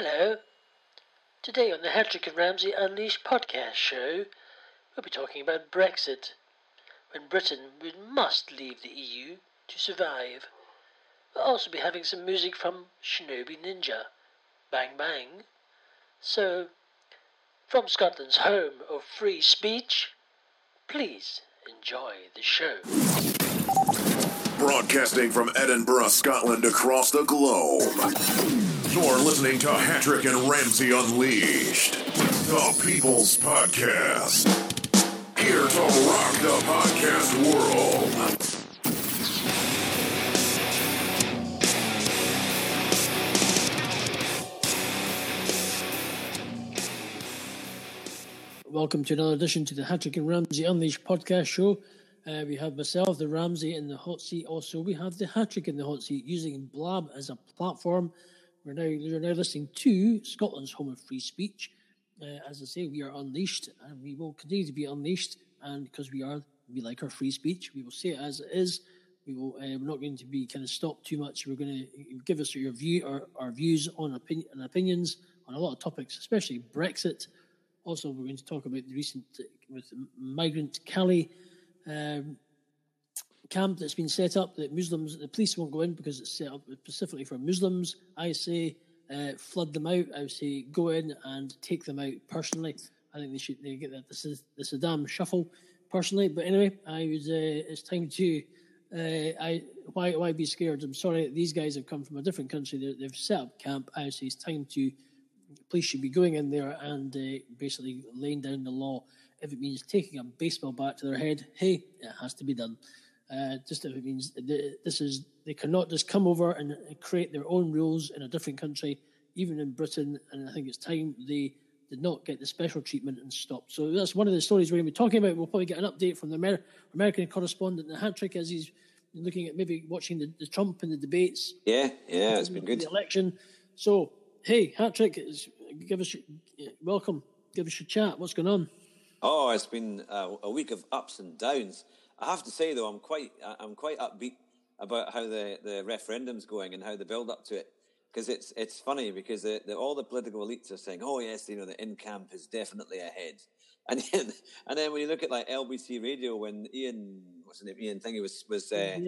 Hello. Today on the Hattrick and Ramsey Unleashed podcast show, we'll be talking about Brexit, when Britain must leave the EU to survive. We'll also be having some music from Shinobi Ninja, Bang Bang. So, from Scotland's home of free speech, please enjoy the show. Broadcasting from Edinburgh, Scotland, across the globe. You're listening to Hattrick and Ramsey Unleashed, the People's Podcast. Here to rock the podcast world. Welcome to another edition to the Hattrick and Ramsey Unleashed podcast show. Uh, we have myself, the Ramsey, in the hot seat. Also, we have the Hattrick in the hot seat using Blab as a platform. We're now you're now listening to Scotland's home of free speech. Uh, as I say, we are unleashed, and we will continue to be unleashed. And because we are, we like our free speech. We will say it as it is. We will. Uh, we're not going to be kind of stopped too much. We're going to give us your view, our, our views on opinion and opinions on a lot of topics, especially Brexit. Also, we're going to talk about the recent with migrant Calais um, camp that's been set up that Muslims, the police won't go in because it's set up specifically for Muslims. I say uh, flood them out. I say go in and take them out personally. I think they should they get that this is the Saddam shuffle personally. But anyway, I was uh, it's time to uh, I why why be scared? I'm sorry, these guys have come from a different country. they they've set up camp. I say it's time to police should be going in there and uh, basically laying down the law. If it means taking a baseball bat to their head, hey, it has to be done. Uh, just if it means this is they cannot just come over and create their own rules in a different country, even in Britain. And I think it's time they did not get the special treatment and stop. So that's one of the stories we're going to be talking about. We'll probably get an update from the Amer- American correspondent, the Hattrick, as he's looking at maybe watching the, the Trump and the debates. Yeah, yeah, it's been good. The election. So Hey, Hattrick, give us welcome. Give us your chat. What's going on? Oh, it's been a, a, week of ups and downs. I have to say though, I'm quite I'm quite upbeat about how the, the referendum's going and how the build up to it. Because it's it's funny because the, the, all the political elites are saying, oh yes, you know the in camp is definitely ahead, and then and then when you look at like LBC Radio when Ian what's his name Ian Thingy was was uh,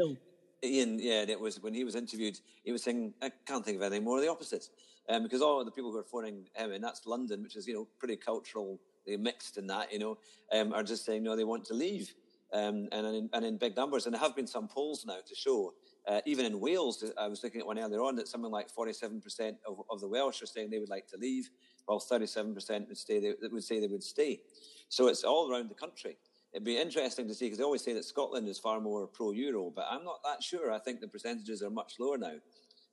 Ian yeah it was when he was interviewed he was saying I can't think of anything more of the opposite um, because all the people who are phoning him, and that's London, which is you know pretty culturally mixed in that, you know, um, are just saying no, they want to leave, um, and in, and in big numbers. And there have been some polls now to show, uh, even in Wales, I was looking at one earlier on that something like forty-seven percent of, of the Welsh are saying they would like to leave, while thirty-seven percent would stay. They would say they would stay. So it's all around the country. It'd be interesting to see because they always say that Scotland is far more pro-Euro, but I'm not that sure. I think the percentages are much lower now.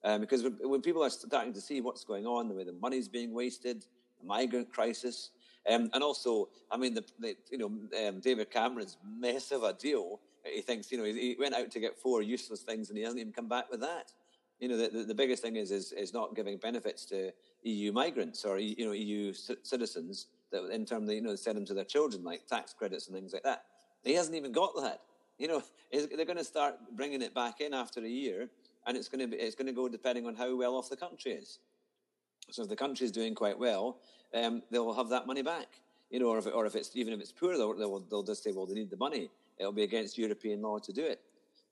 Um, because when, when, people are starting to see what's going on, the way the money's being wasted, the migrant crisis, um, and also, I mean, the, the you know um, David Cameron's mess of a deal. He thinks you know he, went out to get four useless things, and he hasn't even come back with that. You know, the, the, the biggest thing is, is is not giving benefits to EU migrants or you know EU c- citizens that in terms of, you know send them to their children, like tax credits and things like that. He hasn't even got that. You know, they're going to start bringing it back in after a year and it's going to be it's going to go depending on how well off the country is. So if the country is doing quite well, um, they'll have that money back. You know, or if, or if it's even if it's poor, they'll, they'll, they'll just say, well, they need the money. It'll be against European law to do it.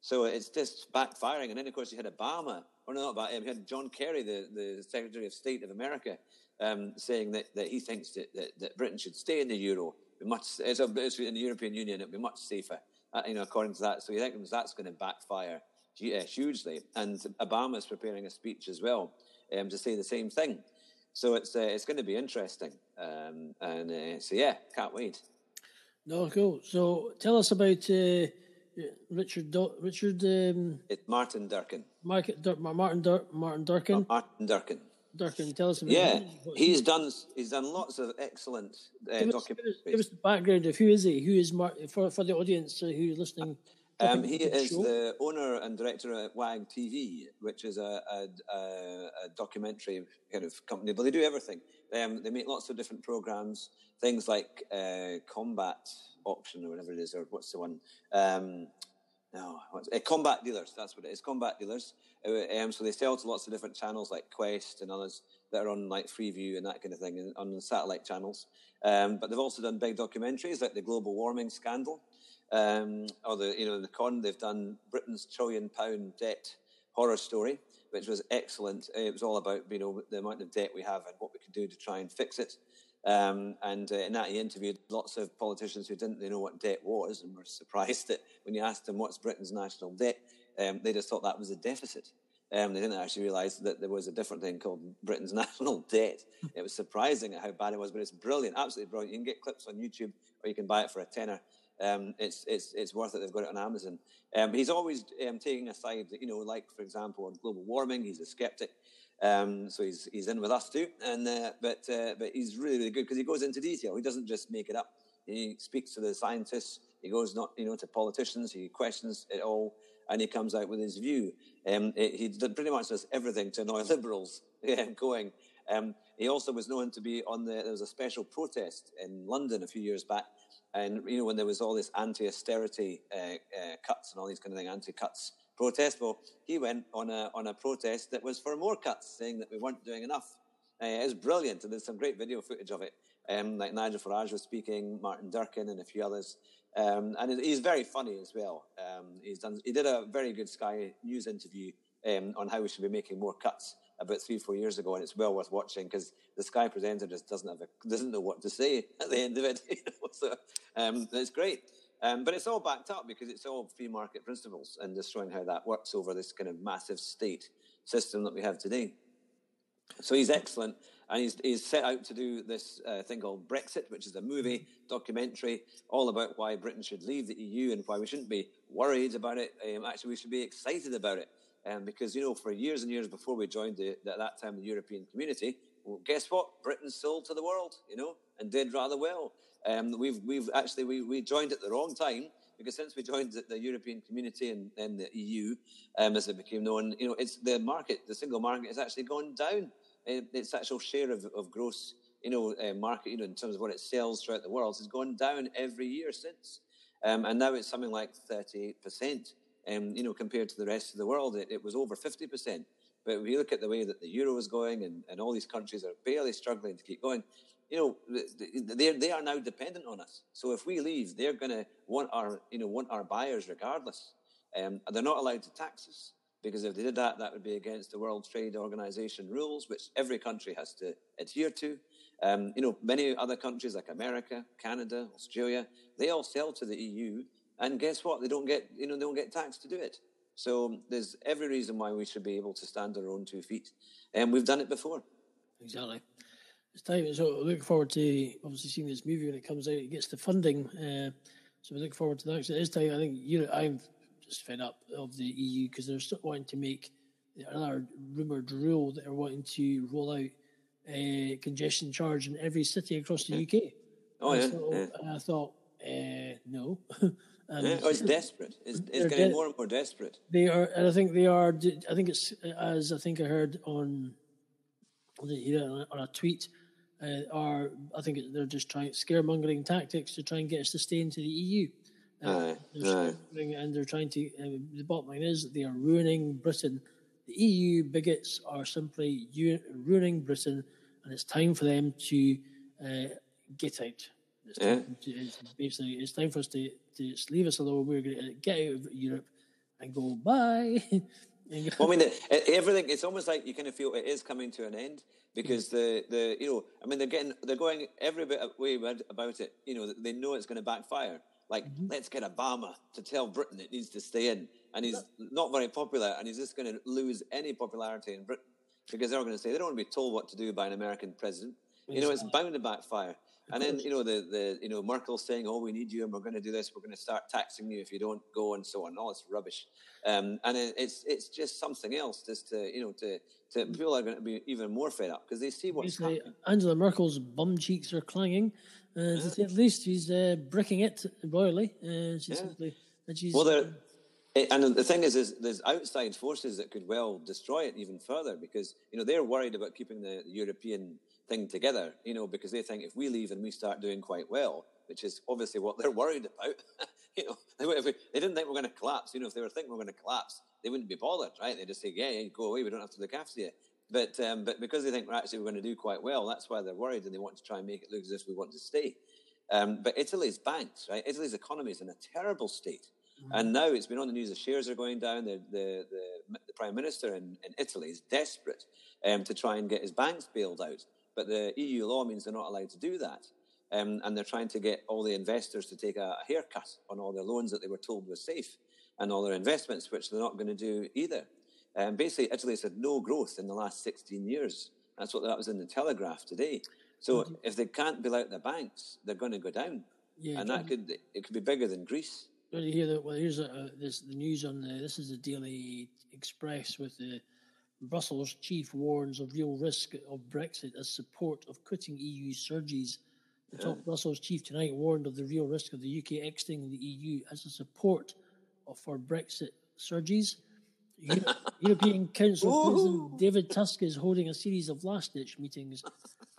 So it's just backfiring. And then, of course, you had Obama, or no, not about him, you had John Kerry, the, the Secretary of State of America, um, saying that, that he thinks that, that, that, Britain should stay in the euro. Much, it's, a, it's in the European Union, it'll be much safer, uh, you know, according to that. So he thinks that's going to backfire hugely. And Obama is preparing a speech as well um, to say the same thing. So it's uh, it's going to be interesting. Um, and uh, so yeah, can't wait. No, cool. So tell us about uh, Richard. Do- Richard. Um, it's Martin Durkin. Martin, Dur- Martin, Dur- Martin Durkin. Martin Durkin. Durkin, tell us about. Yeah, he's done. He's done lots of excellent uh, give, us, us, give us the background of who is he? Who is Martin for for the audience uh, who's listening? Um, he is show? the owner and director at WAG TV, which is a, a, a, a, documentary kind of company. But they do everything. Um, they make lots of different programs, things like uh, Combat Auction or whatever it is, or what's the one? Um, no, uh, Combat Dealers. That's what it is. Combat Dealers. Uh, um, so they sell to lots of different channels like Quest and others. that are on like Freeview and that kind of thing and on the satellite channels. Um, but they've also done big documentaries like the global warming scandal, um, or the you know in the con. They've done Britain's trillion pound debt horror story, which was excellent. It was all about you know the amount of debt we have and what we could do to try and fix it. Um, and uh, in that, he interviewed lots of politicians who didn't they know what debt was and were surprised that when you asked them what's Britain's national debt, um, they just thought that was a deficit. Um, they didn't actually realise that there was a different thing called Britain's national debt. It was surprising at how bad it was, but it's brilliant, absolutely brilliant. You can get clips on YouTube, or you can buy it for a tenner. Um, it's it's it's worth it. They've got it on Amazon. Um, he's always um, taking a side, you know, like for example on global warming, he's a skeptic. Um, so he's he's in with us too, and uh, but uh, but he's really really good because he goes into detail. He doesn't just make it up. He speaks to the scientists. He goes not you know to politicians. He questions it all, and he comes out with his view. Um, he pretty much does everything to annoy liberals going. Um, he also was known to be on the. There was a special protest in London a few years back, and you know when there was all this anti-austerity uh, uh, cuts and all these kind of thing, anti-cuts protest. Well, he went on a on a protest that was for more cuts, saying that we weren't doing enough. Uh, it was brilliant, and there's some great video footage of it. Um, like Nigel Farage was speaking, Martin Durkin, and a few others. Um, and he's very funny as well. Um, he's done. He did a very good Sky News interview um, on how we should be making more cuts about three, four years ago, and it's well worth watching because the Sky presenter just doesn't have a, doesn't know what to say at the end of it. so um, it's great. Um, but it's all backed up because it's all free market principles and just showing how that works over this kind of massive state system that we have today. So he's excellent and he's, he's set out to do this uh, thing called Brexit, which is a movie documentary all about why Britain should leave the EU and why we shouldn't be worried about it. Um, actually, we should be excited about it. Um, because, you know, for years and years before we joined the, at that time the European community, well, guess what? Britain sold to the world, you know, and did rather well. Um, we've, we've actually, we, we joined at the wrong time because since we joined the, the European community and then the EU, um, as it became known, you know, it's the market, the single market has actually gone down its actual share of, of gross, you know, uh, market, you know, in terms of what it sells throughout the world, has gone down every year since. Um, and now it's something like 38%. Um, you know, compared to the rest of the world, it, it was over 50%. But you look at the way that the euro is going and, and all these countries are barely struggling to keep going, you know, they they are now dependent on us. So if we leave, they're going to want our, you know, want our buyers regardless. Um, and they're not allowed to tax us because if they did that, that would be against the World Trade Organization rules, which every country has to adhere to. Um, you know, many other countries like America, Canada, Australia, they all sell to the EU, and guess what? They don't get, you know, they don't get taxed to do it. So there's every reason why we should be able to stand on our own two feet, and we've done it before. Exactly. It's time. So looking forward to obviously seeing this movie when it comes out. It gets the funding, uh, so we look forward to that. it is time. I think you know I'm just fed up of the EU because they're still wanting to make another rumoured rule that they're wanting to roll out a congestion charge in every city across the UK. Oh, yeah. Thought, yeah. I thought, uh, no. and yeah, oh, it's desperate. It's, it's getting de- more and more desperate. They are, and I think they are. I think it's as I think I heard on, on a tweet. Uh, are I think they're just trying scaremongering tactics to try and get us to stay into the EU. Uh, they're and they're trying to. Uh, the bottom line is they are ruining Britain. The EU bigots are simply u- ruining Britain, and it's time for them to uh, get out. It's, yeah. to, it's basically it's time for us to, to leave us alone. We're going to get out of Europe and go bye. well, I mean, everything. It's almost like you kind of feel it is coming to an end because the the you know, I mean, they're getting they're going every bit way about it. You know, they know it's going to backfire. Like, mm-hmm. let's get Obama to tell Britain it needs to stay in. And he's not very popular, and he's just going to lose any popularity in Britain because they're going to say they don't want to be told what to do by an American president. You know, it's bound to backfire. And then, you know, the, the you know, Merkel saying, oh, we need you and we're going to do this. We're going to start taxing you if you don't go and so on. All this rubbish. Um, and it's it's just something else just to, you know, to, to people are going to be even more fed up because they see what's Basically, happening. Angela Merkel's bum cheeks are clanging uh, yeah. At least she's uh, bricking it royally. Uh, she's yeah. simply, and she's, well, and the thing is, is there's outside forces that could well destroy it even further because you know they're worried about keeping the European thing together. You know because they think if we leave and we start doing quite well, which is obviously what they're worried about. you know, they, we, they, didn't think we are going to collapse. You know, if they were thinking we are going to collapse, they wouldn't be bothered, right? They just say, yeah, yeah, go away. We don't have to look after you. But um, but because they think we're actually going to do quite well, that's why they're worried and they want to try and make it look as if we want to stay. Um, but Italy's banks, right? Italy's economy is in a terrible state. Mm-hmm. And now it's been on the news, the shares are going down. The, the, the, the Prime Minister in, in, Italy is desperate um, to try and get his banks bailed out. But the EU law means they're not allowed to do that. Um, and they're trying to get all the investors to take a, a haircut on all their loans that they were told were safe and all their investments, which they're not going to do either. Um, basically, Italy's had no growth in the last 16 years. That's what that was in the Telegraph today. So mm-hmm. if they can't bail out the banks, they're going to go down, yeah, and that could it could be bigger than Greece. Did you hear that? Well, here's a, this the news on the, this is the Daily Express with the Brussels chief warns of real risk of Brexit as support of quitting EU surges. The top Brussels chief tonight warned of the real risk of the UK exiting the EU as a support for Brexit surges. European Council President David Tusk is holding a series of last-ditch meetings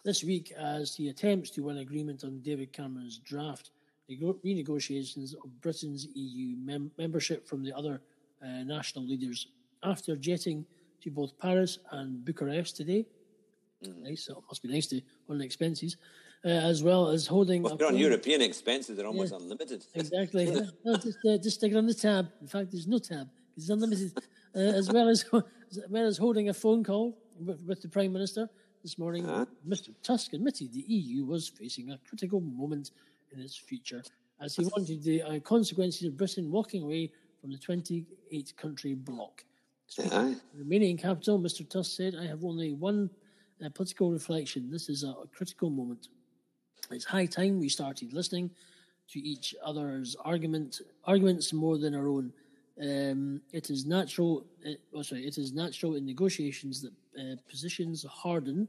this week as he attempts to win agreement on David Cameron's draft renegotiations of Britain's EU mem- membership from the other uh, national leaders. After jetting to both Paris and Bucharest today, mm. nice, so it must be nice to run expenses, uh, as well as holding. Well, on European expenses, they're almost yeah, unlimited. Exactly. no, just, uh, just stick it on the tab. In fact, there's no tab. Because it's unlimited. Uh, as well as as well as holding a phone call with, with the Prime Minister this morning. Uh-huh. Mr. Tusk admitted the EU was facing a critical moment in its future, as he wanted the uh, consequences of Britain walking away from the 28 country bloc. Uh-huh. Romanian capital, Mr. Tusk said, I have only one uh, political reflection. This is a, a critical moment. It's high time we started listening to each other's argument, arguments more than our own. Um, it is natural. It, uh, oh, sorry, it is natural in negotiations that uh, positions harden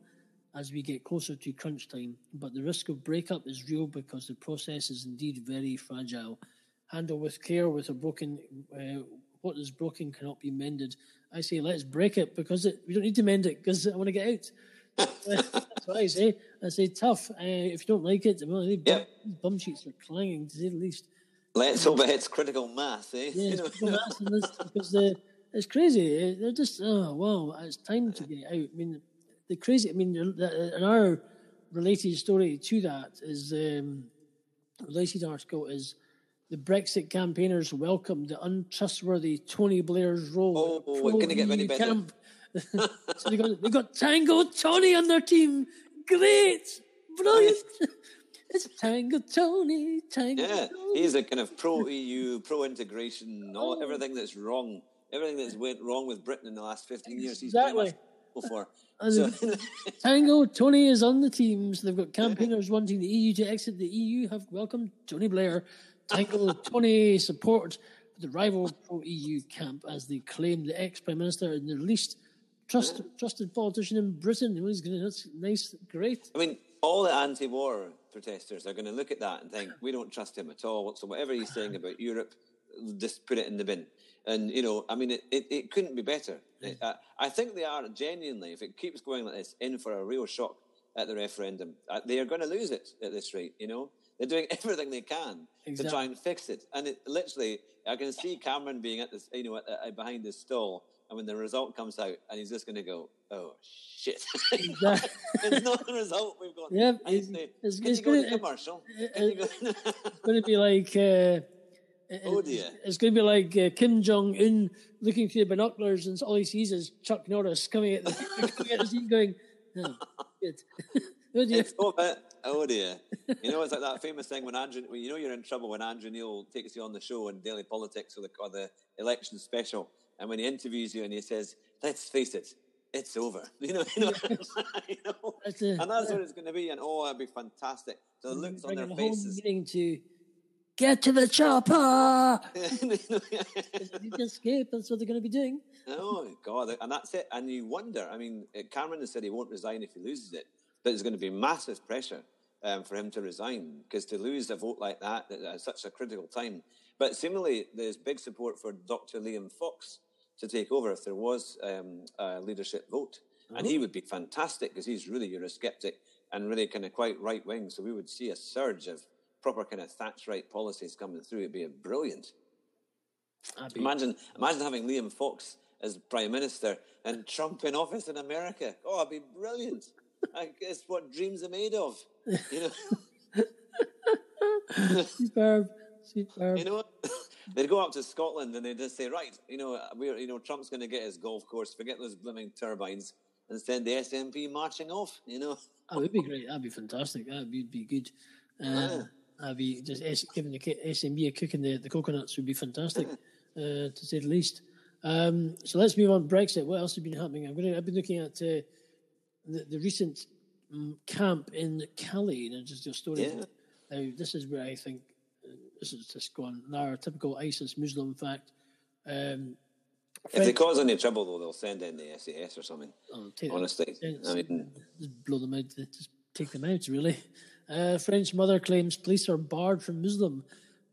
as we get closer to crunch time, but the risk of breakup is real because the process is indeed very fragile. Handle with care with a broken. Uh, what is broken cannot be mended. I say let's break it because it, we don't need to mend it because I want to get out. That's what I say. I say tough. Uh, if you don't like it, well, yep. bum sheets are clanging to say the least. Let's hope it hits critical mass, eh? Yeah, critical mass because the, it's crazy. They're just oh wow, it's time to get out. I mean, the crazy. I mean, another related story to that is um, related article is the Brexit campaigners welcomed the untrustworthy Tony Blair's role. Oh, we're going to get any better. So they got they got Tango Tony on their team. Great, brilliant. It's Tango Tony, Tango. Yeah, Tony. he's a kind of pro EU, pro integration, all oh. everything that's wrong, everything that's went wrong with Britain in the last fifteen years. He's exactly. for. So. Tango Tony is on the teams. They've got campaigners wanting the EU to exit. The EU have welcomed Tony Blair. Tango Tony support the rival pro EU camp as they claim the ex prime minister and the least trust, trusted politician in Britain. He's going to that's nice, great. I mean, all the anti-war protesters are going to look at that and think we don't trust him at all. So whatever he's saying about Europe, just put it in the bin. And you know, I mean, it, it, it couldn't be better. It, uh, I think they are genuinely, if it keeps going like this, in for a real shock at the referendum. Uh, they are going to lose it at this rate. You know, they're doing everything they can exactly. to try and fix it. And it literally, I can see Cameron being at this, you know, at, behind this stall and when the result comes out, and he's just going to go, "Oh shit!" Exactly. it's not the result we've got. Yeah, it's, it's, it's going to commercial. It, it, it's going to be like. Uh, oh dear! It's going to be like uh, Kim Jong Un looking through the binoculars, and all he sees is Chuck Norris coming at the, coming at the scene, going, "Oh, good." oh dear. It's, oh dear! You know, it's like that famous thing when Andrew, you know, you're in trouble when Andrew Neil takes you on the show in Daily Politics or the, or the election special and when he interviews you and he says, "Let's face it, it's over," you know, you know, you know? That's a, and that's what it's going to be. And oh, it'll be fantastic. So the looks on their faces. Meeting to get to the chopper. escape. That's what they're going to be doing. oh God! And that's it. And you wonder. I mean, Cameron has said he won't resign if he loses it, but there's going to be massive pressure um, for him to resign because to lose a vote like that at such a critical time. But similarly, there's big support for Dr. Liam Fox to take over if there was um, a leadership vote. Mm-hmm. And he would be fantastic because he's really Eurosceptic and really kind of quite right wing. So we would see a surge of proper kind of Thatcherite policies coming through. It'd be brilliant. Be... Imagine, imagine having Liam Fox as prime minister and Trump in office in America. Oh, it'd be brilliant. I guess what dreams are made of. You know. superb, superb. You know, they'd go up to Scotland and they'd just say, right, you know, we're, you know, Trump's going to get his golf course, forget those blooming turbines, and send the SNP marching off. You know, That would be great. That'd be fantastic. That would be good. Uh, that'd be just S- giving the K- SMB a kick in the, the coconuts would be fantastic, uh, to say the least. Um, so let's move on. Brexit. What else has been happening? I'm going to, I've been looking at uh, the, the recent camp in Calais, and just a story. Yeah. Now, this is where I think uh, this is just gone. Typical ISIS Muslim fact. Um, if they cause any trouble, though, they'll send in the SAS or something. That. Honestly, I mean, just blow them out, just take them out, really. Uh, French mother claims police are barred from Muslim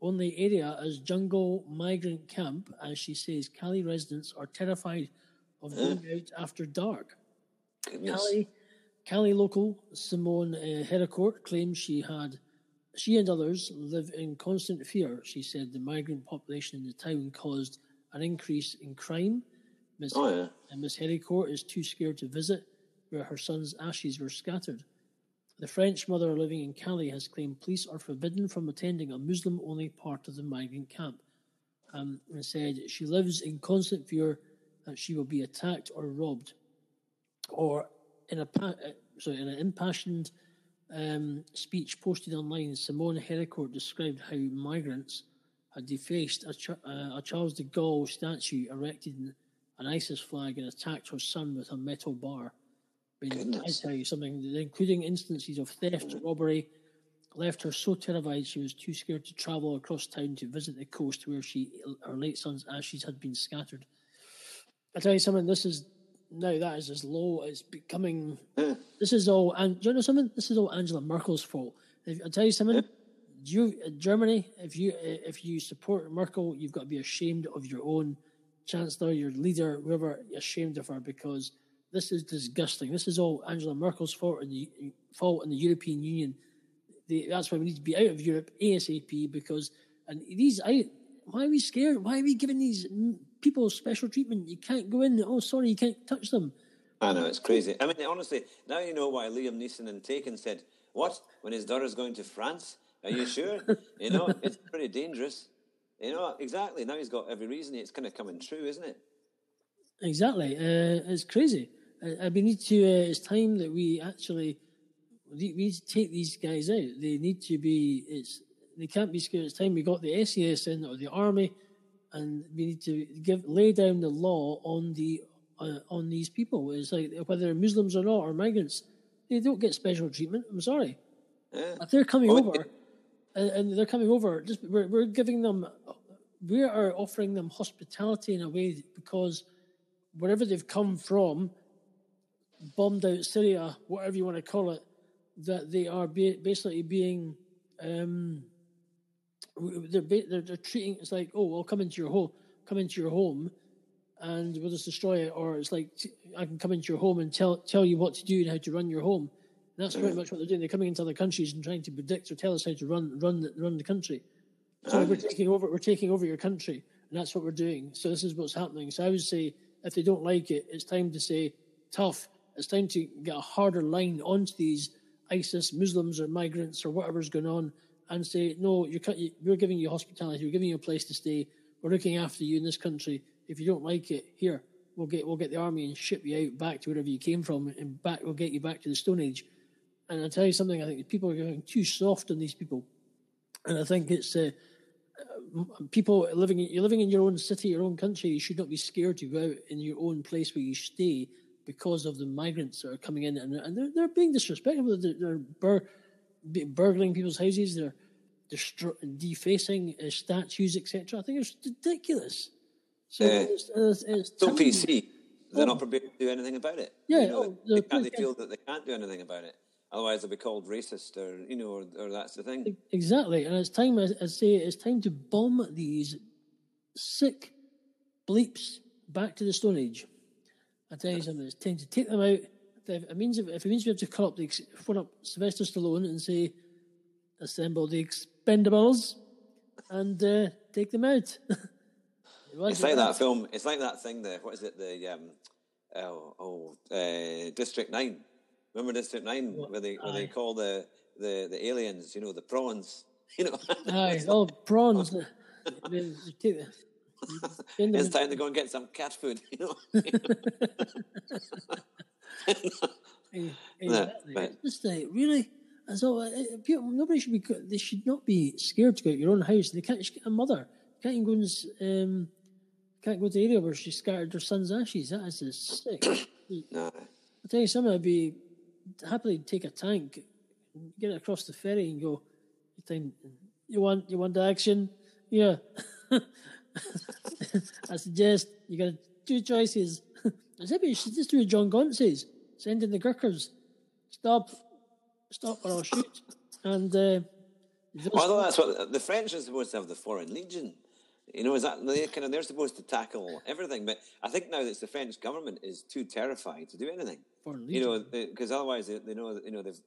only area as jungle migrant camp, as she says Calais residents are terrified of going out after dark. goodness. Calais, Calais local Simone uh, Hericourt claims she had, she and others live in constant fear. She said the migrant population in the town caused an increase in crime. Ms. Oh, yeah. And Miss Hericourt is too scared to visit where her son's ashes were scattered. The French mother living in Calais has claimed police are forbidden from attending a Muslim only part of the migrant camp um, and said she lives in constant fear that she will be attacked or robbed. Or in a uh, sorry, in an impassioned um, speech posted online, Simone Hericourt described how migrants had defaced a, Ch- uh, a Charles de Gaulle statue erected in an ISIS flag and attacked her son with a metal bar. I, mean, I tell you something, including instances of theft, robbery, left her so terrified she was too scared to travel across town to visit the coast where she her late son's ashes had been scattered. I tell you something, this is now that is as low as becoming. this is all, and do you know something? This is all Angela Merkel's fault. If, I tell you something. You, uh, Germany, if you uh, if you support Merkel, you've got to be ashamed of your own chancellor, your leader, whoever. Ashamed of her because this is disgusting. This is all Angela Merkel's fault and the fault in the European Union. The, that's why we need to be out of Europe ASAP because and these I why are we scared? Why are we giving these people special treatment? You can't go in. Oh, sorry, you can't touch them. I know it's crazy. I mean, honestly, now you know why Liam Neeson and Taken said, "What when his daughter's going to France? Are you sure?" you know, it's pretty dangerous. You know, exactly. Now he's got every reason. It's kind of coming true, isn't it? Exactly. Uh, it's crazy. Uh, we need to. Uh, it's time that we actually we we need to take these guys out. They need to be. It's they can't be scared. It's time we got the SAS in or the army, and we need to give lay down the law on the uh, on these people. It's like whether they're Muslims or not or migrants, they don't get special treatment. I'm sorry. Yeah. If they're coming Oh, over, and, and they're coming over, just we're, we're giving them, we are offering them hospitality in a way because wherever they've come from, bombed out Syria, whatever you want to call it, that they are ba- basically being, um, they're, they're they're treating it's like, oh, well, come into your home, come into your home, and we'll just destroy it, or it's like I can come into your home and tell tell you what to do and how to run your home. And that's pretty much what they're doing. They're coming into other countries and trying to predict or tell us how to run run the, run the country. So we're taking over. We're taking over your country, and that's what we're doing. So this is what's happening. So I would say, if they don't like it, it's time to say tough. It's time to get a harder line onto these ISIS Muslims or migrants or whatever's going on, and say no. We're giving you hospitality. We're giving you a place to stay. We're looking after you in this country. If you don't like it, here we'll get we'll get the army and ship you out back to wherever you came from, and back we'll get you back to the Stone Age. And I tell you something, I think people are going too soft on these people, and I think it's uh, people living in, you're living in your own city, your own country. You should not be scared to go out in your own place where you stay because of the migrants that are coming in, and, and they're, they're being disrespectful. They're, they're burgling people's houses. They're destro- defacing uh, statues, etc. I think it's ridiculous. So Yeah. it's, it's, it's PC, they're not prepared to do anything about it. Yeah, You know, oh, they, they feel that they can't do anything about it. Otherwise, they'll be called racist, or you know, or, or that's the thing. Exactly, and it's time. I, I say it's time to bomb these sick bleeps back to the Stone Age. I tell you something. It's time to take them out. If it means if it means we have to call up the phone up Sylvester Stallone and say, "Assemble the Expendables," and uh, take them out. It's like that film. It's like that thing. The what is it? The um, oh, oh uh, District Nine. Remember District Nine, where they where they call the, the the aliens, you know, the prawns. You know, Aye, all prawns. they, they take the, bend them it's time to go and get some cat food. You know. Yeah, but- It's just like really, as all uh, uh, people, nobody should be. They should not be scared to go out your own house. They can't. A mother can't even go and um, can't go to the area where she scattered her son's ashes. That is just sick. Nah. I tell you something. I'd be happily take a tank, get it across the ferry, and go. You think you want you want action? Yeah. I suggest you got two choices. I said, you should just do what Jon Gaunt says. Send in the Gurkhas. Stop. Stop or I'll shoot. And uh, thought that's what the French are supposed to have the Foreign Legion. You know, is that they kind of they're supposed to tackle everything, but I think now that the French government is too terrified to do anything. Foreign You know, because otherwise they, they know that you know they've,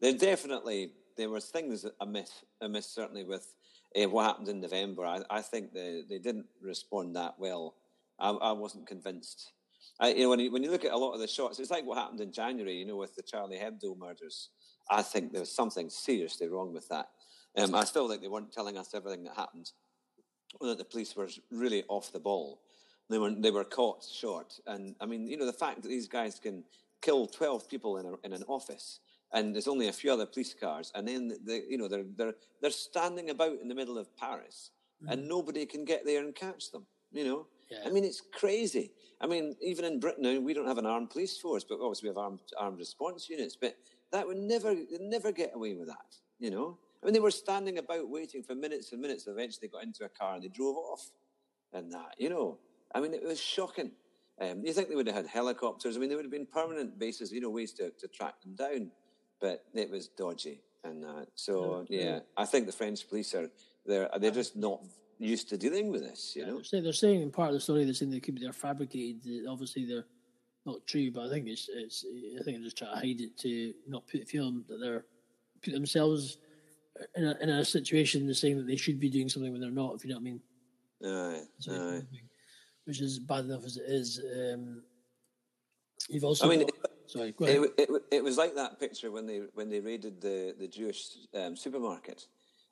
they're definitely there was things amiss amiss certainly with uh, what happened in November. I, I think they they didn't respond that well. I, I wasn't convinced. I, you know, when you, when you look at a lot of the shots, it's like what happened in January. You know, with the Charlie Hebdo murders. I think there was something seriously wrong with that. Um, I still think they weren't telling us everything that happened, or that the police were really off the ball. They were they were caught short, and I mean, you know, the fact that these guys can kill twelve people in a, in an office, and there's only a few other police cars, and then they, you know, they're they're they're standing about in the middle of Paris, and nobody can get there and catch them. You know, Yeah. I mean, it's crazy. I mean, even in Britain now, we don't have an armed police force, but obviously we have armed armed response units. But that would never never get away with that. You know, I mean, they were standing about waiting for minutes and minutes. Eventually, they got into a car and they drove off, and that. You know, I mean, it was shocking. Um, you think they would have had helicopters? I mean, there would have been permanent bases, you know, ways to, to track them down, but it was dodgy. And uh, so, yeah, I think the French police are they're they're just not used to dealing with this. You know, They're saying, they're saying in part of the story they're saying they could be they're fabricated. Obviously, they're not true, but I think it's it's. I think they're just trying to hide it to not put feel that they're put themselves in a in a situation they're saying that they should be doing something when they're not. If you know what I mean. aye, So, aye. Which is bad enough as it is. Um, you've also. I mean, got- sorry, go ahead. It, it, it was like that picture when they when they raided the the Jewish um, supermarket,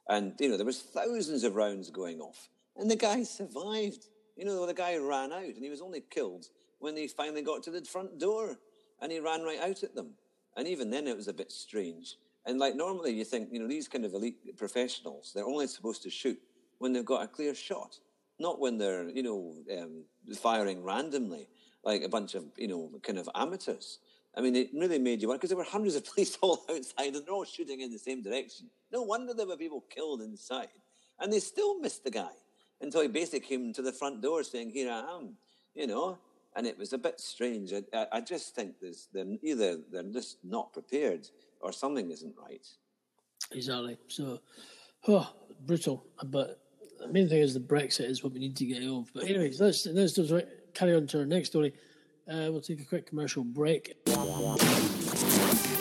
and you know there was thousands of rounds going off, and the guy survived. You know, the guy ran out, and he was only killed when they finally got to the front door, and he ran right out at them. And even then, it was a bit strange. And like normally, you think you know these kind of elite professionals, they're only supposed to shoot when they've got a clear shot, not when they're you know um, firing randomly like a bunch of you know kind of amateurs. I mean, it really made you wonder because there were hundreds of police all outside and they're all shooting in the same direction. No wonder there were people killed inside, and they still missed the guy until he basically came to the front door saying, "Here I am," you know. And it was a bit strange. I, I, just think there's they're either they're just not prepared or something isn't right. Exactly. So, oh, brutal. But the main thing is the Brexit is what we need to get of. But anyways, let's let's carry on to our next story. Uh, we'll take a quick commercial break.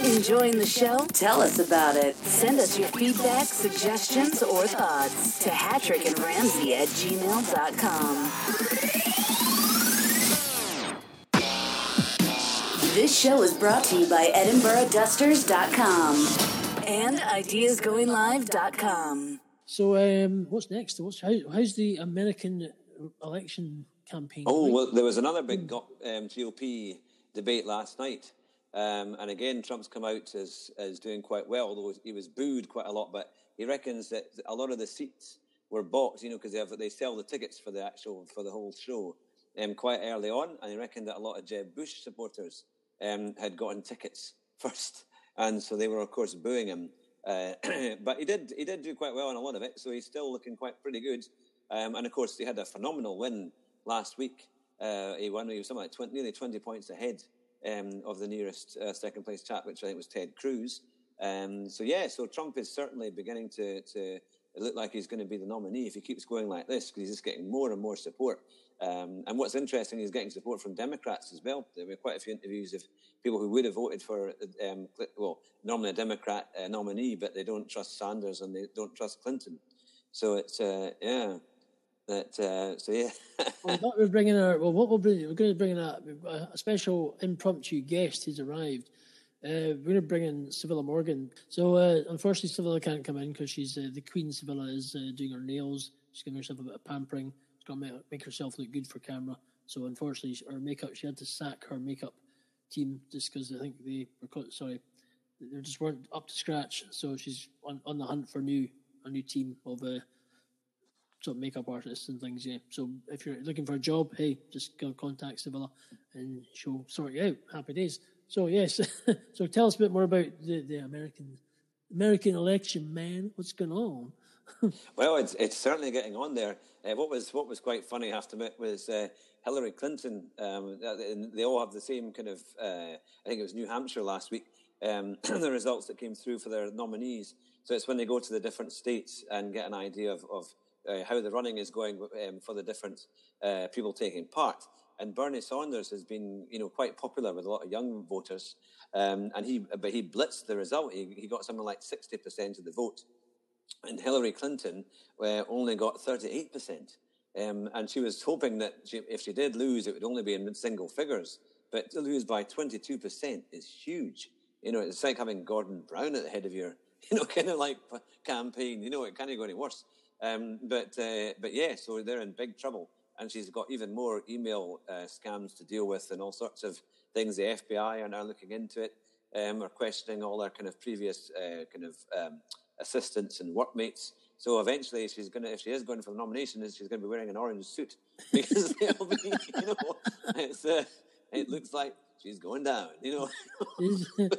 Enjoying the show? Tell us about it. Send us your feedback, suggestions, or thoughts to Hattrick and Ramsey at gmail.com. This show is brought to you by EdinburghDusters.com and IdeasGoingLive.com. So, um, what's next? What's how, how's the American election campaign? Oh well, there was another big um, GOP debate last night, um, and again, Trump's come out as as doing quite well, although he was booed quite a lot. But he reckons that a lot of the seats were bought, you know, because they have they sell the tickets for the actual for the whole show um, quite early on, and he reckoned that a lot of Jeb Bush supporters um, had gotten tickets first, and so they were of course booing him. Uh, but he did he did do quite well on a lot of it, so he's still looking quite pretty good. Um, and of course, he had a phenomenal win last week. Uh, he won. He was something like 20, nearly twenty points ahead um, of the nearest uh, second place chap, which I think was Ted Cruz. Um, so yeah, so Trump is certainly beginning to to look like he's going to be the nominee if he keeps going like this, because he's just getting more and more support. Um, and what's interesting, he's getting support from Democrats as well. There were quite a few interviews of people who would have voted for, um, well, normally a Democrat uh, nominee, but they don't trust Sanders and they don't trust Clinton. So it's uh, yeah, That uh, so yeah. well, what we're bringing our well, what we'll bring, we're going to bring in a, a special impromptu guest who's arrived. Uh, we're going to bring in Sevilla Morgan. So uh, unfortunately, Sevilla can't come in because she's uh, the Queen. Sevilla is uh, doing her nails. She's giving herself a bit of pampering. She's going to make, herself look good for camera. So unfortunately, her makeup she had to sack her makeup team just because I think they were caught, sorry they just weren't up to scratch. So she's on, on the hunt for new a new team of uh, sort of makeup artists and things. Yeah. So if you're looking for a job, hey, just go contact Sevilla and she'll sort you out. Happy days. So yes. so tell us a bit more about the, the American American election, man. What's going on? well, it's it's certainly getting on there. Uh, what was what was quite funny, I have to admit, was uh, Hillary Clinton. Um, they all have the same kind of. Uh, I think it was New Hampshire last week. Um, the results that came through for their nominees. So it's when they go to the different states and get an idea of, of uh, how the running is going um, for the different uh, people taking part. And Bernie Sanders has been, you know, quite popular with a lot of young voters. Um, and he, but he blitzed the result. He, he got something like 60% of the vote. And Hillary Clinton uh, only got 38%. Um, and she was hoping that she, if she did lose, it would only be in single figures. But to lose by 22% is huge. You know, it's like having Gordon Brown at the head of your, you know, kind of like campaign. You know, it can't go any worse. Um, but uh, but yeah, so they're in big trouble, and she's got even more email uh, scams to deal with, and all sorts of things. The FBI are now looking into it, um, are questioning all their kind of previous uh, kind of um, assistants and workmates. So eventually, she's gonna, if she is going for the nomination, is she's going to be wearing an orange suit because they'll be, you know, it's, uh, it looks like she's going down. You know,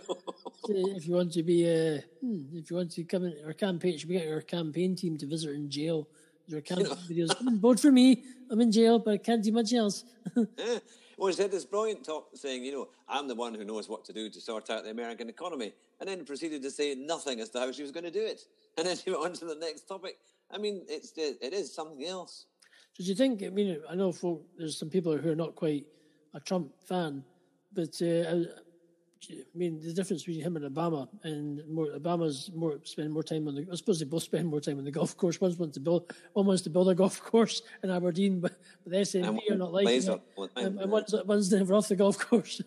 if you want to be, uh, if you want to come in our campaign, should we get our campaign team to visit her in jail? Are campaign videos. Vote for me. I'm in jail, but I can't do much else. yeah. Well, she had this brilliant talk saying, you know, I'm the one who knows what to do to sort out the American economy, and then proceeded to say nothing as to how she was going to do it, and then she went on to the next topic. I mean, it's it is something else. So do you think? I mean, I know folk, there's some people who are not quite a Trump fan, but uh, I mean, the difference between him and Obama, and more, Obama's more spending more time on the. I suppose they both spend more time on the golf course. One wants to build, one wants to build a golf course in Aberdeen, but, but the SNP are not like it. And, and one's, one's never off the golf course.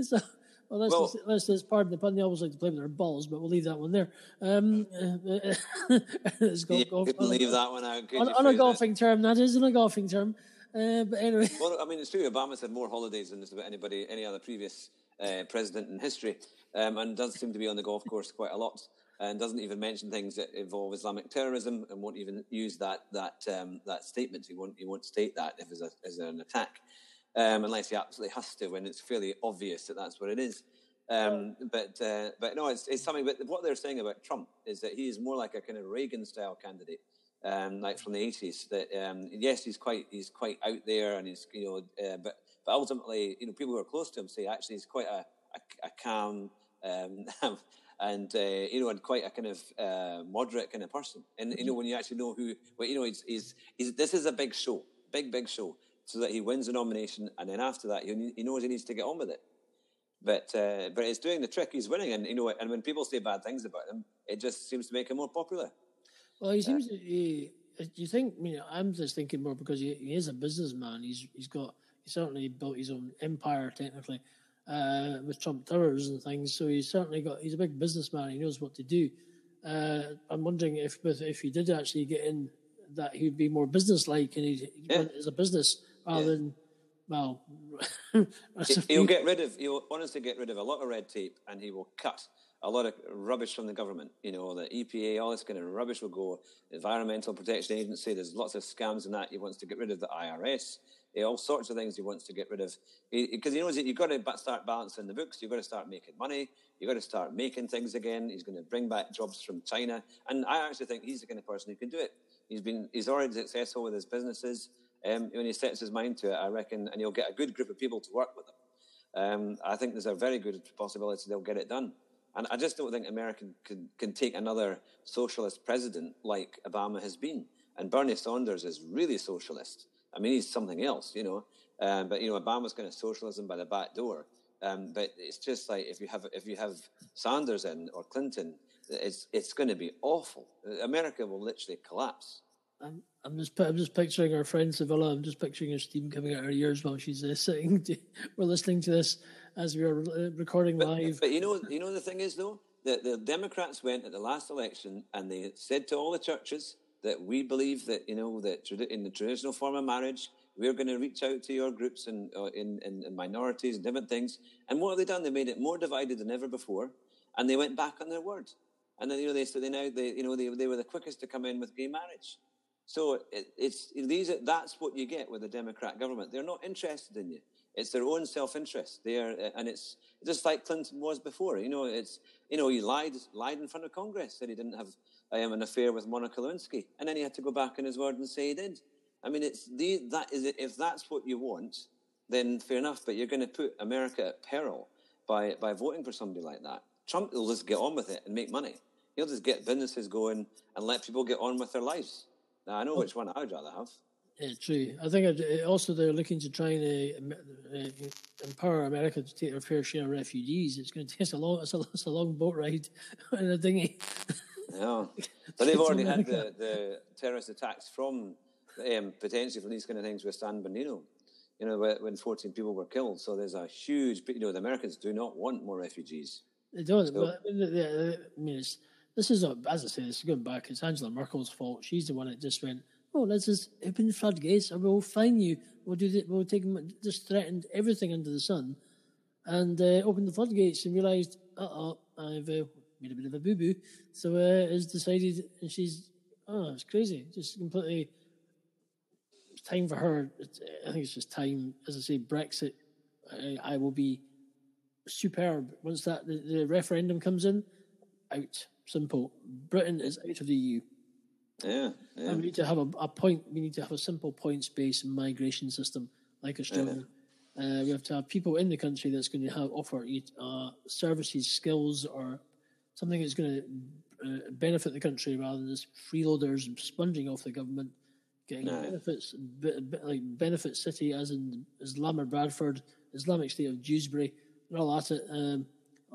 so, well, let's, well, let's, let's, pardon the pun. They always like to play with their balls, but we'll leave that one there. Um, it's golf, golf, leave that one out. On, on a golfing it? term, that is on a golfing term. Uh, but anyway. Well, I mean, it's true. Obama's had more holidays than just about anybody, any other previous uh, president in history, um, and does seem to be on the golf course quite a lot, and doesn't even mention things that involve Islamic terrorism, and won't even use that that um, that statement. He won't he won't state that if it's, a, as an attack, um, unless he absolutely has to, when it's fairly obvious that that's what it is. Um, but uh, but no, it's, it's something. But what they're saying about Trump is that he is more like a kind of Reagan style candidate um, like from the eighties. That um, yes, he's quite he's quite out there, and he's you know, uh, but but ultimately, you know, people who are close to him say actually he's quite a a, a calm. Um, and uh, you know, and quite a kind of uh, moderate kind of person. And you know, when you actually know who, well, you know, he's, he's, he's, this is a big show, big big show, so that he wins the nomination, and then after that, he, he knows he needs to get on with it. But uh, but it's doing the trick. He's winning, and you know, and when people say bad things about him, it just seems to make him more popular. Well, he seems to. He, you think? I mean, I'm just thinking more because he, he is a businessman. He's he's got he certainly built his own empire technically uh, with Trump Towers and things. So he's certainly got he's a big businessman. He knows what to do. Uh, I'm wondering if if he did actually get in, that he'd be more business-like and he'd, yeah. run it as a business rather yeah. than well. he'll get rid of he'll honestly get rid of a lot of red tape and he will cut a lot of rubbish from the government. You know, the EPA, all this kind of rubbish will go. Environmental Protection Agency, there's lots of scams in that. He wants to get rid of the IRS. Eh, all sorts of things he wants to get rid of because he, he, knows that you've got to start balancing the books. You've got to start making money. You've got to start making things again. He's going to bring back jobs from China, and I actually think he's the kind of person who can do it. He's been he's already successful with his businesses. Um, when he sets his mind to it, I reckon, and he'll get a good group of people to work with him. Um, I think there's a very good possibility they'll get it done. And I just don't think America can, can take another socialist president like Obama has been. And Bernie Sanders is really socialist. I mean, he's something else, you know. Um, but you know, Obama's kind of socialism by the back door. Um, but it's just like if you have if you have Sanders in or Clinton, it's it's going to be awful. America will literally collapse. I'm, I'm just I'm just picturing our friend Sevilla. I'm just picturing her steam coming out of her ears while she's uh, sitting. To, we're listening to this as we are uh, recording But, live. but you know, you know the thing is though, the, the Democrats went at the last election and they said to all the churches that we believe that you know that in the traditional form of marriage, we're going to reach out to your groups and uh, in, in, in minorities and different things. And what have they done? They made it more divided than ever before, and they went back on their word. And then you know they so they now they you know they they were the quickest to come in with gay marriage. So it, it's these that's what you get with a Democrat government. They're not interested in you. It's their own self-interest. They are, and it's just like Clinton was before. You know, it's you know he lied lied in front of Congress said he didn't have um, an affair with Monica Lewinsky, and then he had to go back on his word and say he did. I mean, it's the, that is if that's what you want, then fair enough. But you're going to put America at peril by by voting for somebody like that. Trump will just get on with it and make money. He'll just get businesses going and let people get on with their lives. Now I know which one I'd rather have. Yeah, true. I think it- also they're looking to try and uh, uh, empower America to take their fair share of refugees. It's going to take a long, it's a, it's a long boat ride in a dinghy. Yeah, but they've already had the, the terrorist attacks from um, potentially from these kind of things with San Bernardino. You know, when 14 people were killed. So there's a huge, you know, the Americans do not want more refugees. They don't. But I mean, the- the- I mean, it's, this is a, as I say, this is going back. It's Angela Merkel's fault. She's the one that just went, "Oh, let's just open the floodgates, and we'll fine you. We'll do that. We'll take them." Just threatened everything under the sun, and uh, opened the floodgates and realised, "Uh oh, I've uh, made a bit of a boo boo." So uh, has decided, and she's, oh, it's crazy. Just completely. Time for her. I think it's just time. As I say, Brexit. I, I will be superb. Once that the, the referendum comes in, out. Simple. Britain is out of the EU. Yeah, yeah. And we need to have a, a point. We need to have a simple points-based migration system like Australia. Uh, we have to have people in the country that's going to have offer uh, services, skills, or something that's going to uh, benefit the country rather than just freeloaders sponging off the government, getting No. benefits be, be, like benefit city as in Islam or Bradford, Islamic State of Dewsbury. They're all at it um,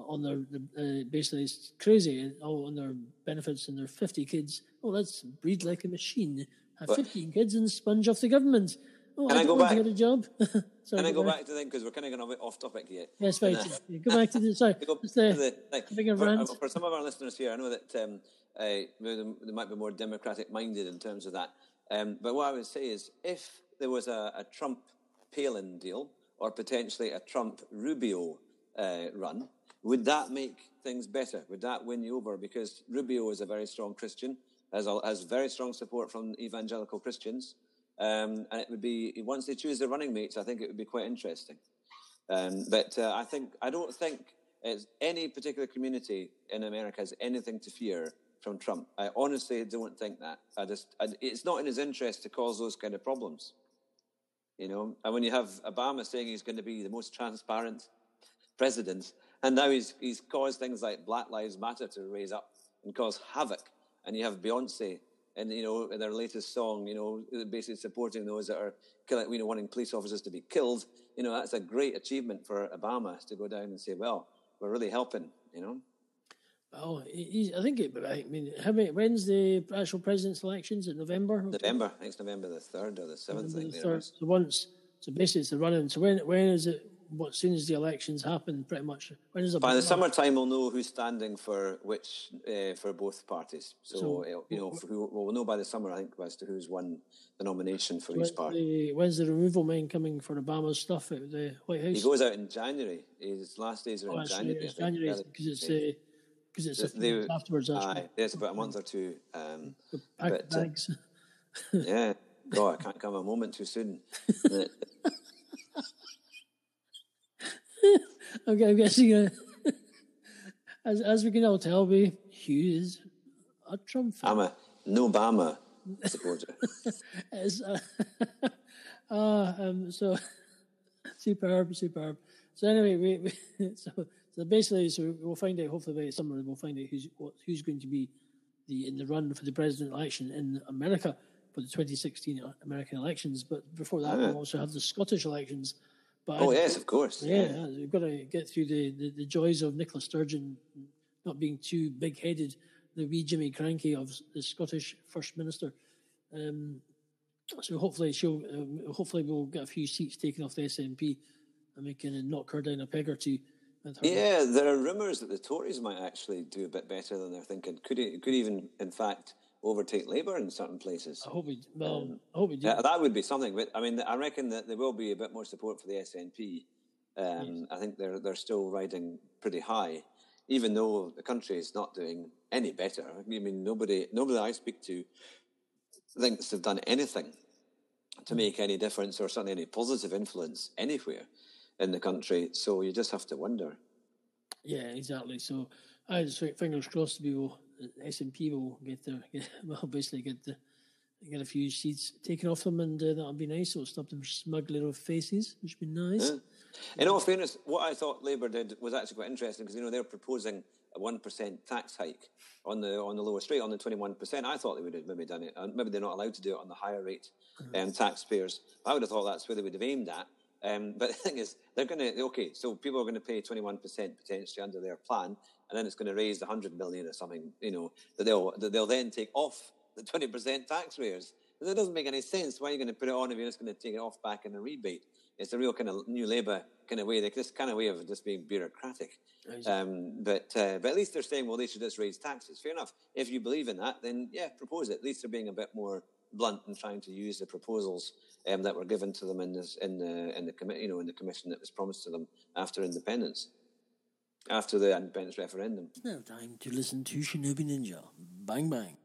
on their uh, basically it's crazy on their benefits and their fifty kids. Oh, let's breed like a machine. Have But- fifteen kids and sponge off the government. Oh, Can I I go want to get a job. Sorry, Can I go back? back to them because we're kind of going off topic here. Yes, right. Yeah, Go back to the sorry. Go Just, uh, the- like, for, rant. for some of our listeners here, I know that um, uh, they might be more democratic minded in terms of that. Um, but what I would say is, if there was a, a Trump Palin deal or potentially a Trump Rubio uh, run, would that make things better? Would that win you over? Because Rubio is a very strong Christian, has a, has very strong support from evangelical Christians, um, and it would be once they choose their running mates, I think it would be quite interesting. Um, but uh, I think I don't think it's any particular community in America has anything to fear from Trump. I honestly don't think that. I just I, it's not in his interest to cause those kind of problems. You know, and when you have Obama saying he's going to be the most transparent president, and now he's he's caused things like Black Lives Matter to raise up and cause havoc, and you have Beyonce and you know in their latest song, you know, basically supporting those that are killing, you know, wanting police officers to be killed. You know, that's a great achievement for Obama to go down and say, "Well, we're really helping." You know, Oh, I think it. I mean, how many? When's the actual president's elections? In November. November, I think it's November the third or the seventh. November the third. So once, so basically, it's the running. So when when is it? What soon as the elections happen? Pretty much. When is it? By the summertime, we'll know who's standing for which uh, for both parties. So, So- you know, for who, well, we'll know by the summer, I think, as to who's won the nomination for each party. the, when's the removal man coming for Obama's stuff at the White House? He goes out in January. His last days are oh, in January. it's January because it's uh, because it's a few They- afterwards. Aye, there's about a month or two. Um, but, the uh, yeah, God, I can't come a moment too soon. Okay, I'm guessing. Uh, as as we can all tell, we Hugh is a Trump fan. I'm a no Obama supporter. Uh, uh, um, so superb, superb. So anyway, we, we so so basically, so we'll find out. Hopefully by summer, we'll find out who's what, who's going to be the in the run for the president election in America for the 2016 American elections. But before that, we'll also have the Scottish elections. But oh I- yes, of course. yeah, we've got to get through the, the, the joys of Nicola Sturgeon not being too big headed, the wee Jimmy Krankie of the Scottish First Minister. Um, so hopefully she'll, um, hopefully we'll get a few seats taken off the SNP, and we can knock her down a peg or two. Yeah, there are rumours that the Tories might actually do a bit better than they're thinking. Could it could even, in fact, overtake Labour in certain places. I hope we. Well, um, I hope we do. Yeah, that would be something. But I mean, I reckon that there will be a bit more support for the SNP. Um, yes. I think they're they're still riding pretty high, even though the country is not doing any better. I mean, nobody nobody I speak to thinks they've done anything to make any difference or certainly any positive influence anywhere in the country. So you just have to wonder. Yeah, exactly. So I just fingers crossed we will SNP will get their well basically get the get a few seats taken off them, and uh, that'll be nice. It'll stop them smug little faces, which would be nice. Yeah. In all fairness, what I thought Labour did was actually quite interesting because you know they're proposing a one percent tax hike on the on the lowest rate on the twenty one percent. I thought they would have maybe done it, and maybe they're not allowed to do it on the higher rate um, taxpayers. I would have thought that's where they would have aimed at. Um, but the thing is, they're going to okay. So people are going to pay twenty one percent potentially under their plan, and then it's going to raise the hundred million or something. You know that they'll that they'll then take off the twenty percent taxpayers. That doesn't make any sense. Why are you going to put it on if you're just going to take it off back in a rebate? It's a real kind of new Labour kind of way. Like this kind of way of just being bureaucratic. Um, but uh, but at least they're saying, well, they should just raise taxes. Fair enough. If you believe in that, then yeah, propose it. At least they're being a bit more blunt in trying to use the proposals um, that were given to them in this in the in the committee, you know, in the commission that was promised to them after independence, after the independence referendum. Now time to listen to Shinobi Ninja. Bang bang.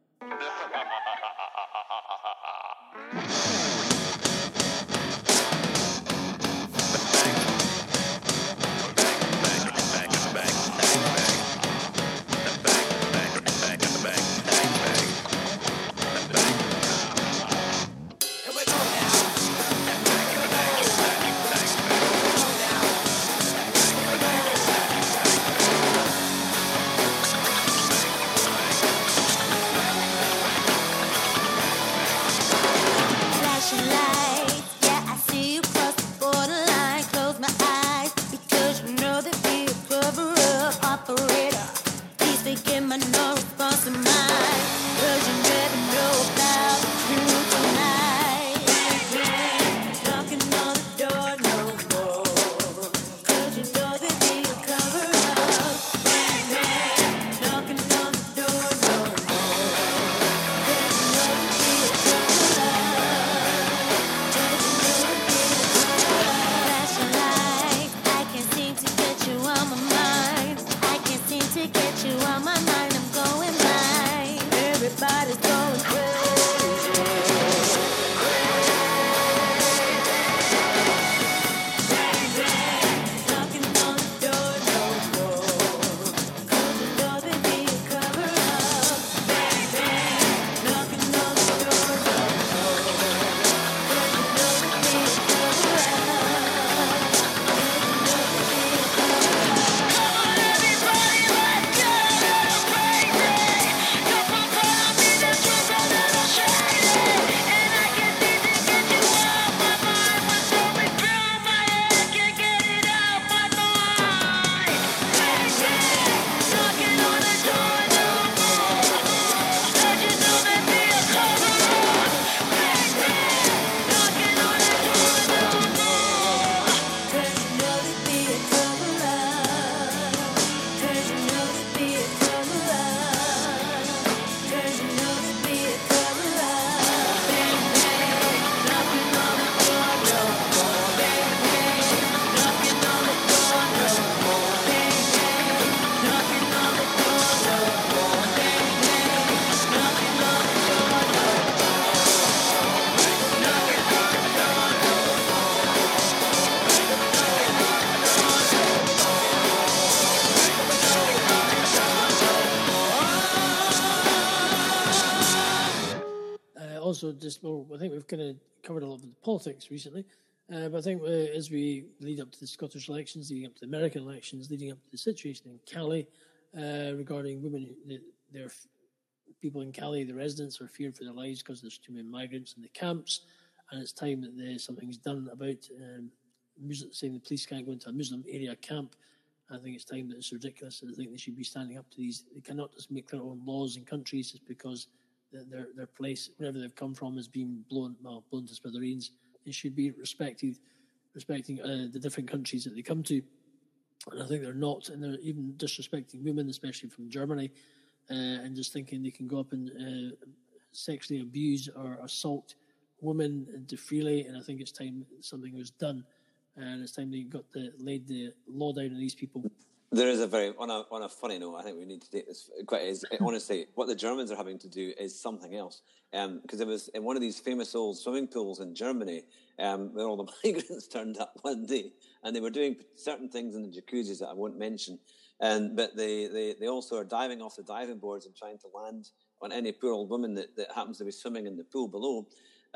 well, I think we've kind of covered a lot of the politics recently. Uh, but I think uh, as we lead up to the Scottish elections, leading up to the American elections, leading up to the situation in Calais uh, regarding women, their people in Calais, the residents are feared for their lives because there's too many migrants in the camps, and it's time that there, something's done about um, saying the police can't go into a Muslim area camp. I think it's time that it's ridiculous. I think they should be standing up to these. They cannot just make their own laws in countries just because their their place, wherever they've come from, is being blown well, blown to smithereens. They should be respected, respecting uh, the different countries that they come to. And I think they're not, and they're even disrespecting women, especially from Germany, uh, and just thinking they can go up and uh, sexually abuse or assault women into freely. And I think it's time something was done, and it's time they got the laid the law down on these people. There is a very on a on a funny note. I think we need to take this quite. Is honestly what the Germans are having to do is something else. Because um, it was in one of these famous old swimming pools in Germany, um, where all the migrants turned up one day, and they were doing certain things in the jacuzzis that I won't mention. And but they, they, they also are diving off the diving boards and trying to land on any poor old woman that, that happens to be swimming in the pool below.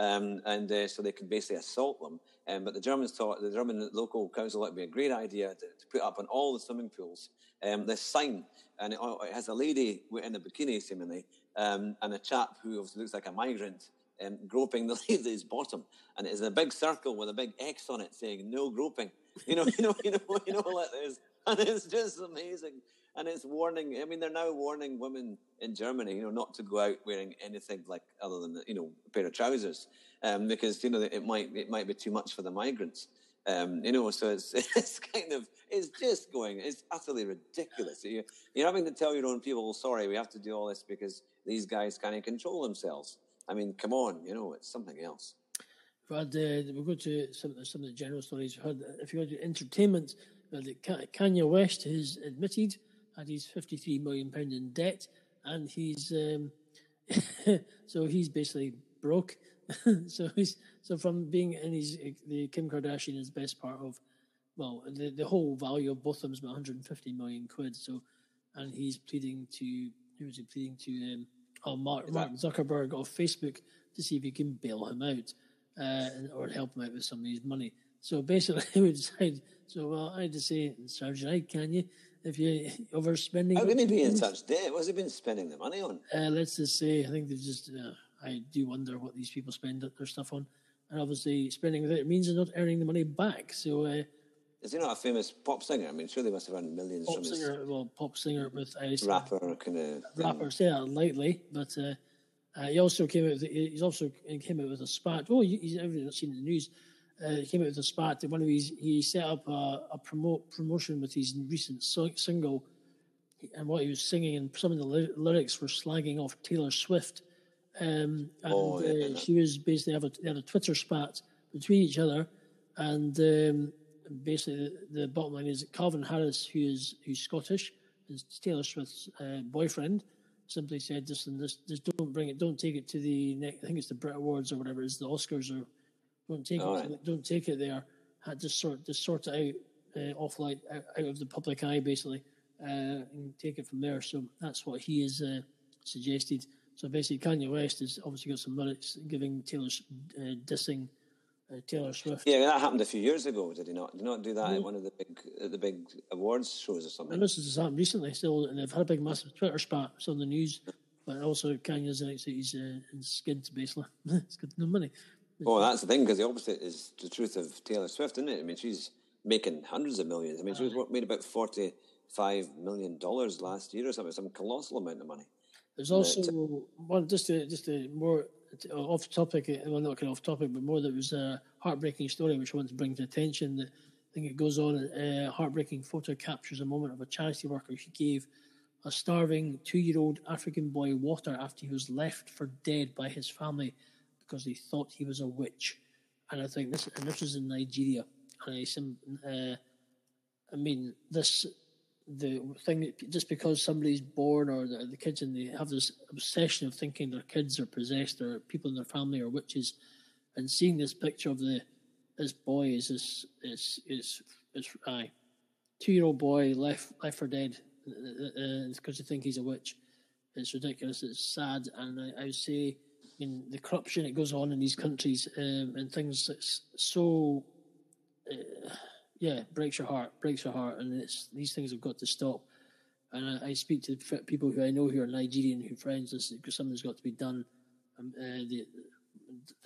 Um, and uh, so they can basically assault them. Um, but the Germans thought the German local council thought it would be a great idea to, to put up on all the swimming pools um, this sign, and it, it, has a lady in a bikini seemingly, um, and a chap who looks like a migrant um, groping the lady's bottom, and it is a big circle with a big X on it saying "No groping." You know, you know, you know, you know, like this, and it's just amazing and it's warning. I mean, they're now warning women in Germany, you know, not to go out wearing anything like other than you know a pair of trousers, um, because you know it might it might be too much for the migrants. Um, you know, so it's it's kind of it's just going. It's utterly ridiculous. You, you're having to tell your own people, sorry, we have to do all this because these guys can't control themselves. I mean, come on, you know, it's something else. But uh, we'll go to some, some of the general stories. We've heard, if you go to entertainment, uh, Kanye West has admitted and he's 53 million pound in debt, and he's um, so he's basically broke. so he's so from being in his the Kim Kardashian is best part of well the the whole value of both of them is about 150 million quid. So and he's pleading to who is he pleading to um, oh Mark, Mark Zuckerberg of Facebook to see if he can bail him out uh, or help him out with some of his money. So basically, we decided. So well, I had to say, Sergeant, right, can you? If you're overspending. How can he be in such debt? What's he been spending the money on? Uh, let's just say, I think they've just. Uh, I do wonder what these people spend their stuff on, and obviously spending without it means they're not earning the money back. So. Uh, is he not a famous pop singer? I mean, sure they must have earned millions pop from singer, his well, pop singer with I rapper kind of rapper. Say that lightly, but uh, uh, he also came out. With, he's also came out with a spat. Oh, he's everyone seen in the news uh, he came out with a spat. One of his, he set up a, a promote promotion with his recent so, single, and what he was singing, and some of the ly- lyrics were slagging off Taylor Swift. Um, and oh, yeah, uh, she was basically have a, they had a Twitter spat between each other, and um, basically the, the, bottom line is that Calvin Harris, who is who's Scottish, is Taylor Swift's uh, boyfriend, simply said, "Listen, this, just don't bring it, don't take it to the next. I think it's the Brit Awards or whatever it is, the Oscars or don't take All it. Right. Don't take it there. Had to sort just sort it out uh, off like out, out, of the public eye, basically, uh, and take it from there. So that's what he has uh, suggested. So basically, Kanye West has obviously got some lyrics giving Taylor uh, dissing uh, Taylor Swift. Yeah, that happened a few years ago, did he not? Did he not do that at one of the big the big awards shows or something? And this has happened recently, still, and they've had a big, massive Twitter spat. It's on the news, but also Kanye's announced that he's uh, skint basically. he's got no money. Well, that's the thing because the opposite is the truth of Taylor Swift, isn't it? I mean, she's making hundreds of millions. I mean, she was made about forty-five million dollars last year or something, some colossal amount of money. There's also one just a just a more off topic, well, not kind of off topic, but more that was a heartbreaking story which I want to bring to attention. That I think it goes on. A uh, heartbreaking photo captures a moment of a charity worker who gave a starving two-year-old African boy water after he was left for dead by his family because they thought he was a witch. And I think this, and this was in Nigeria. And I, uh, I mean, this, the thing, just because somebody's born or the, the kids and they have this obsession of thinking their kids are possessed or people in their family are witches, and seeing this picture of the this boy is this is is is aye, two year old boy left left for dead because uh, uh, they think he's a witch. It's ridiculous. It's sad, and I, I would say mean, the corruption that goes on in these countries um, and things that's so, uh, yeah, breaks your heart, breaks your heart, and these things have got to stop. And I, I speak to people who I know who are Nigerian, who friends, this because something's got to be done. Um, uh, the,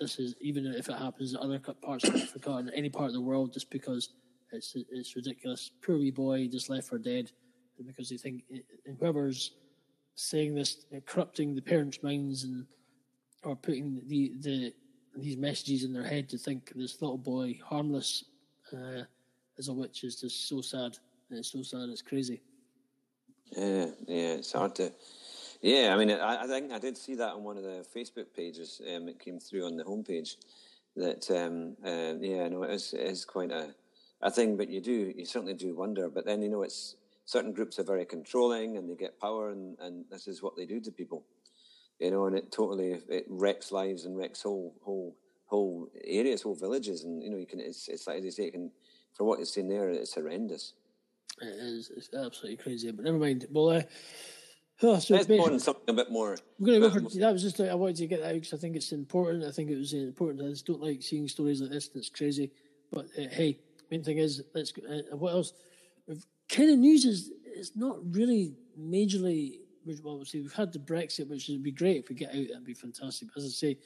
this is even if it happens in other parts of Africa and any part of the world, just because it's it's ridiculous. Poor wee boy just left for dead because they think and whoever's saying this, uh, corrupting the parents' minds and or putting the the these messages in their head to think this little boy harmless uh, is a witch is just so sad. It's so sad. It's crazy. Yeah, yeah, it's hard to. Yeah, I mean, I, I think I did see that on one of the Facebook pages. Um, it came through on the homepage. That um, uh, yeah, no, it is, it is quite a a thing. But you do, you certainly do wonder. But then you know, it's certain groups are very controlling and they get power, and, and this is what they do to people. You know, and it totally it wrecks lives and wrecks whole whole whole areas, whole villages, and you know, you can it's it's like they say, can, for what you've seen there, it's horrendous. It is. It's absolutely crazy. But never mind. Well, uh, oh, so Let's on something a bit more. We're going to go for that. Was just like, I wanted to get that out because I think it's important. I think it was important. I just don't like seeing stories like this. That's crazy. But uh, hey, main thing is, let's. Uh, what else? Kind of news is it's not really majorly. Well, we'll see. We've had the Brexit, which would be great if we get out. That'd be fantastic. But as I say,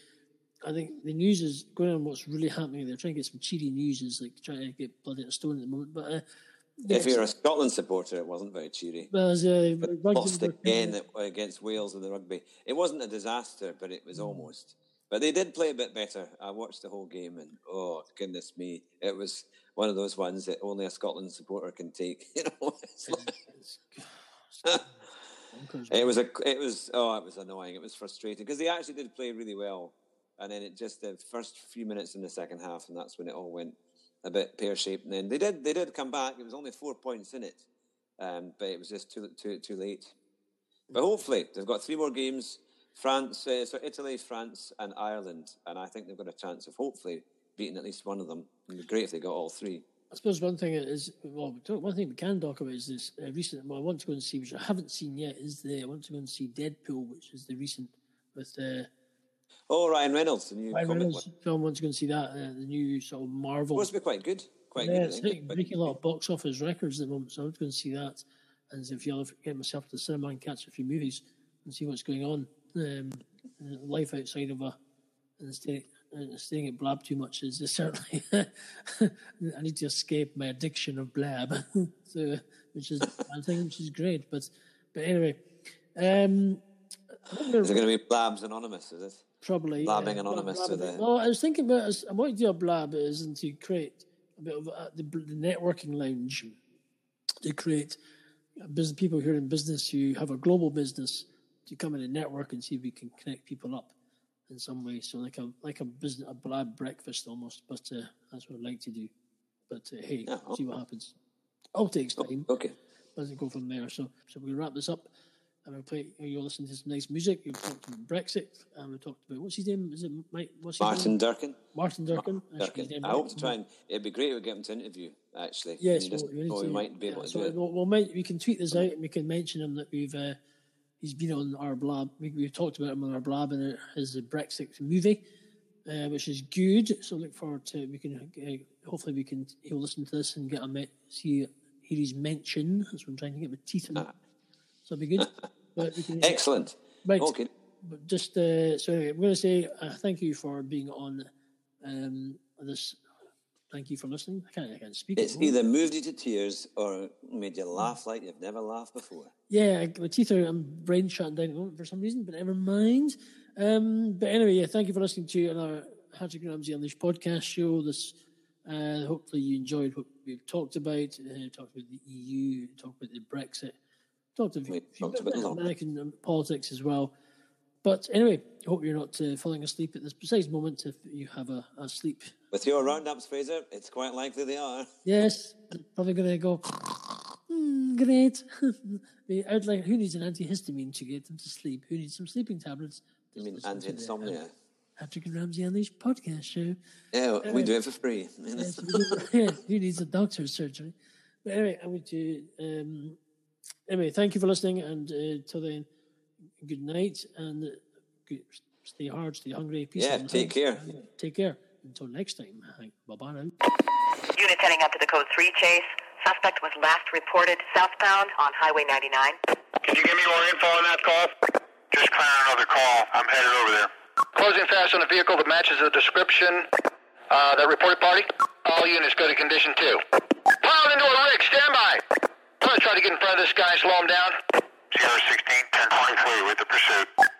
I think the news is going on. What's really happening? They're trying to get some cheery news. Is like trying to get blood out of stone at the moment. But uh, if you're a Scotland supporter, it wasn't very cheery. Well, as, uh, lost again against Wales in the rugby. It wasn't a disaster, but it was almost. But they did play a bit better. I watched the whole game, and oh goodness me, it was one of those ones that only a Scotland supporter can take. You know, like, it was a, it was oh, it was annoying. It was frustrating because they actually did play really well, and then it just the first few minutes in the second half, and that's when it all went a bit pear shaped. And then they did they did come back. It was only four points in it, um, but it was just too too too late. But hopefully they've got three more games: France, uh, so Italy, France, and Ireland. And I think they've got a chance of hopefully beating at least one of them. It'd be great if they got all three. I suppose one thing is well, one thing we can talk about is this uh, recent. Well, I want to go and see, which I haven't seen yet, is the I want to go and see Deadpool, which is the recent with. Uh, Oh, Ryan Reynolds, the new Ryan Reynolds one. film. Once you can see that, uh, the new sort of Marvel. Supposed to be quite good. Quite yeah, good. it's hitting, breaking a lot of box office records at the moment, so I'm going to see that. And if you'll get myself to the cinema and catch a few movies and see what's going on, um, life outside of a and and staying at Blab too much is certainly. I need to escape my addiction of Blab, so which is I think which is great. But but anyway, um, is it going to be Blabs Anonymous? Is it? Probably. Blabbing yeah, Anonymous blab. Well, I was thinking about I want to do a blab is and to create a bit of uh, the, the networking lounge to create business people who are in business who have a global business to come in and network and see if we can connect people up in some way. So like a like a business a blab breakfast almost, but uh, that's what I'd like to do. But uh, hey, see what happens. All takes time. Okay. Doesn't go from there. So so we wrap this up and we play. You're listening to some nice music. We've talked about Brexit, and we talked about what's his name? Is it Mike? What's Martin name? Durkin. Martin Durkin. Durkin. I hope to try and it'd be great if we get him to interview. Actually, yes, just, we, we might be able yeah, to so do it. We'll, we'll, we can tweet this out and we can mention him that we've. Uh, he's been on our blab. We, we've talked about him on our blab and his Brexit movie, uh, which is good. So look forward to we can uh, hopefully we can he'll listen to this and get a me- see hear his mention. That's what I'm trying to get my teeth in. Ah. So it'll be good. Can, Excellent. Right. Okay. But just uh, so anyway, I'm going to say uh, thank you for being on um, this. Thank you for listening. I can't, I can't speak. It's either moved you to tears or made you laugh like you've never laughed before. Yeah, my teeth are. I'm brain shutting down for some reason, but never mind. Um, but anyway, yeah, thank you for listening to another Hattrick Ramsey Unleashed podcast show. This, uh, hopefully, you enjoyed what we've talked about. Uh, talked about the EU, talked about the Brexit talked talked about American politics as well. But anyway, hope you're not uh, falling asleep at this precise moment if you have a, a sleep. With your roundups, Fraser, it's quite likely they are. Yes, probably going to go, mm, great. I'd like, who needs an antihistamine to get them to sleep? Who needs some sleeping tablets? You mean anti-insomnia? Hattrick and Ramsey Unleashed podcast show. Yeah, uh, we do it for free. yes, yeah, who needs a doctor's surgery? But anyway, I'm going to um, anyway, thank you for listening, and uh, till then, good night, and uh, good, stay hard, stay hungry. Peace yeah, take care. take care. Until next time, bye bye now. Unit heading up to the code 3 chase. Suspect was last reported southbound on Highway 99. Can you give me more info on that call? Just clearing another call. I'm headed over there. Closing fast on a vehicle that matches the description. Uh, that reported party? All units go to condition 2. Piled into a rig, stand by! I'm gonna try to get in front of this guy and slow him down. Sierra 16, 1023 with the pursuit.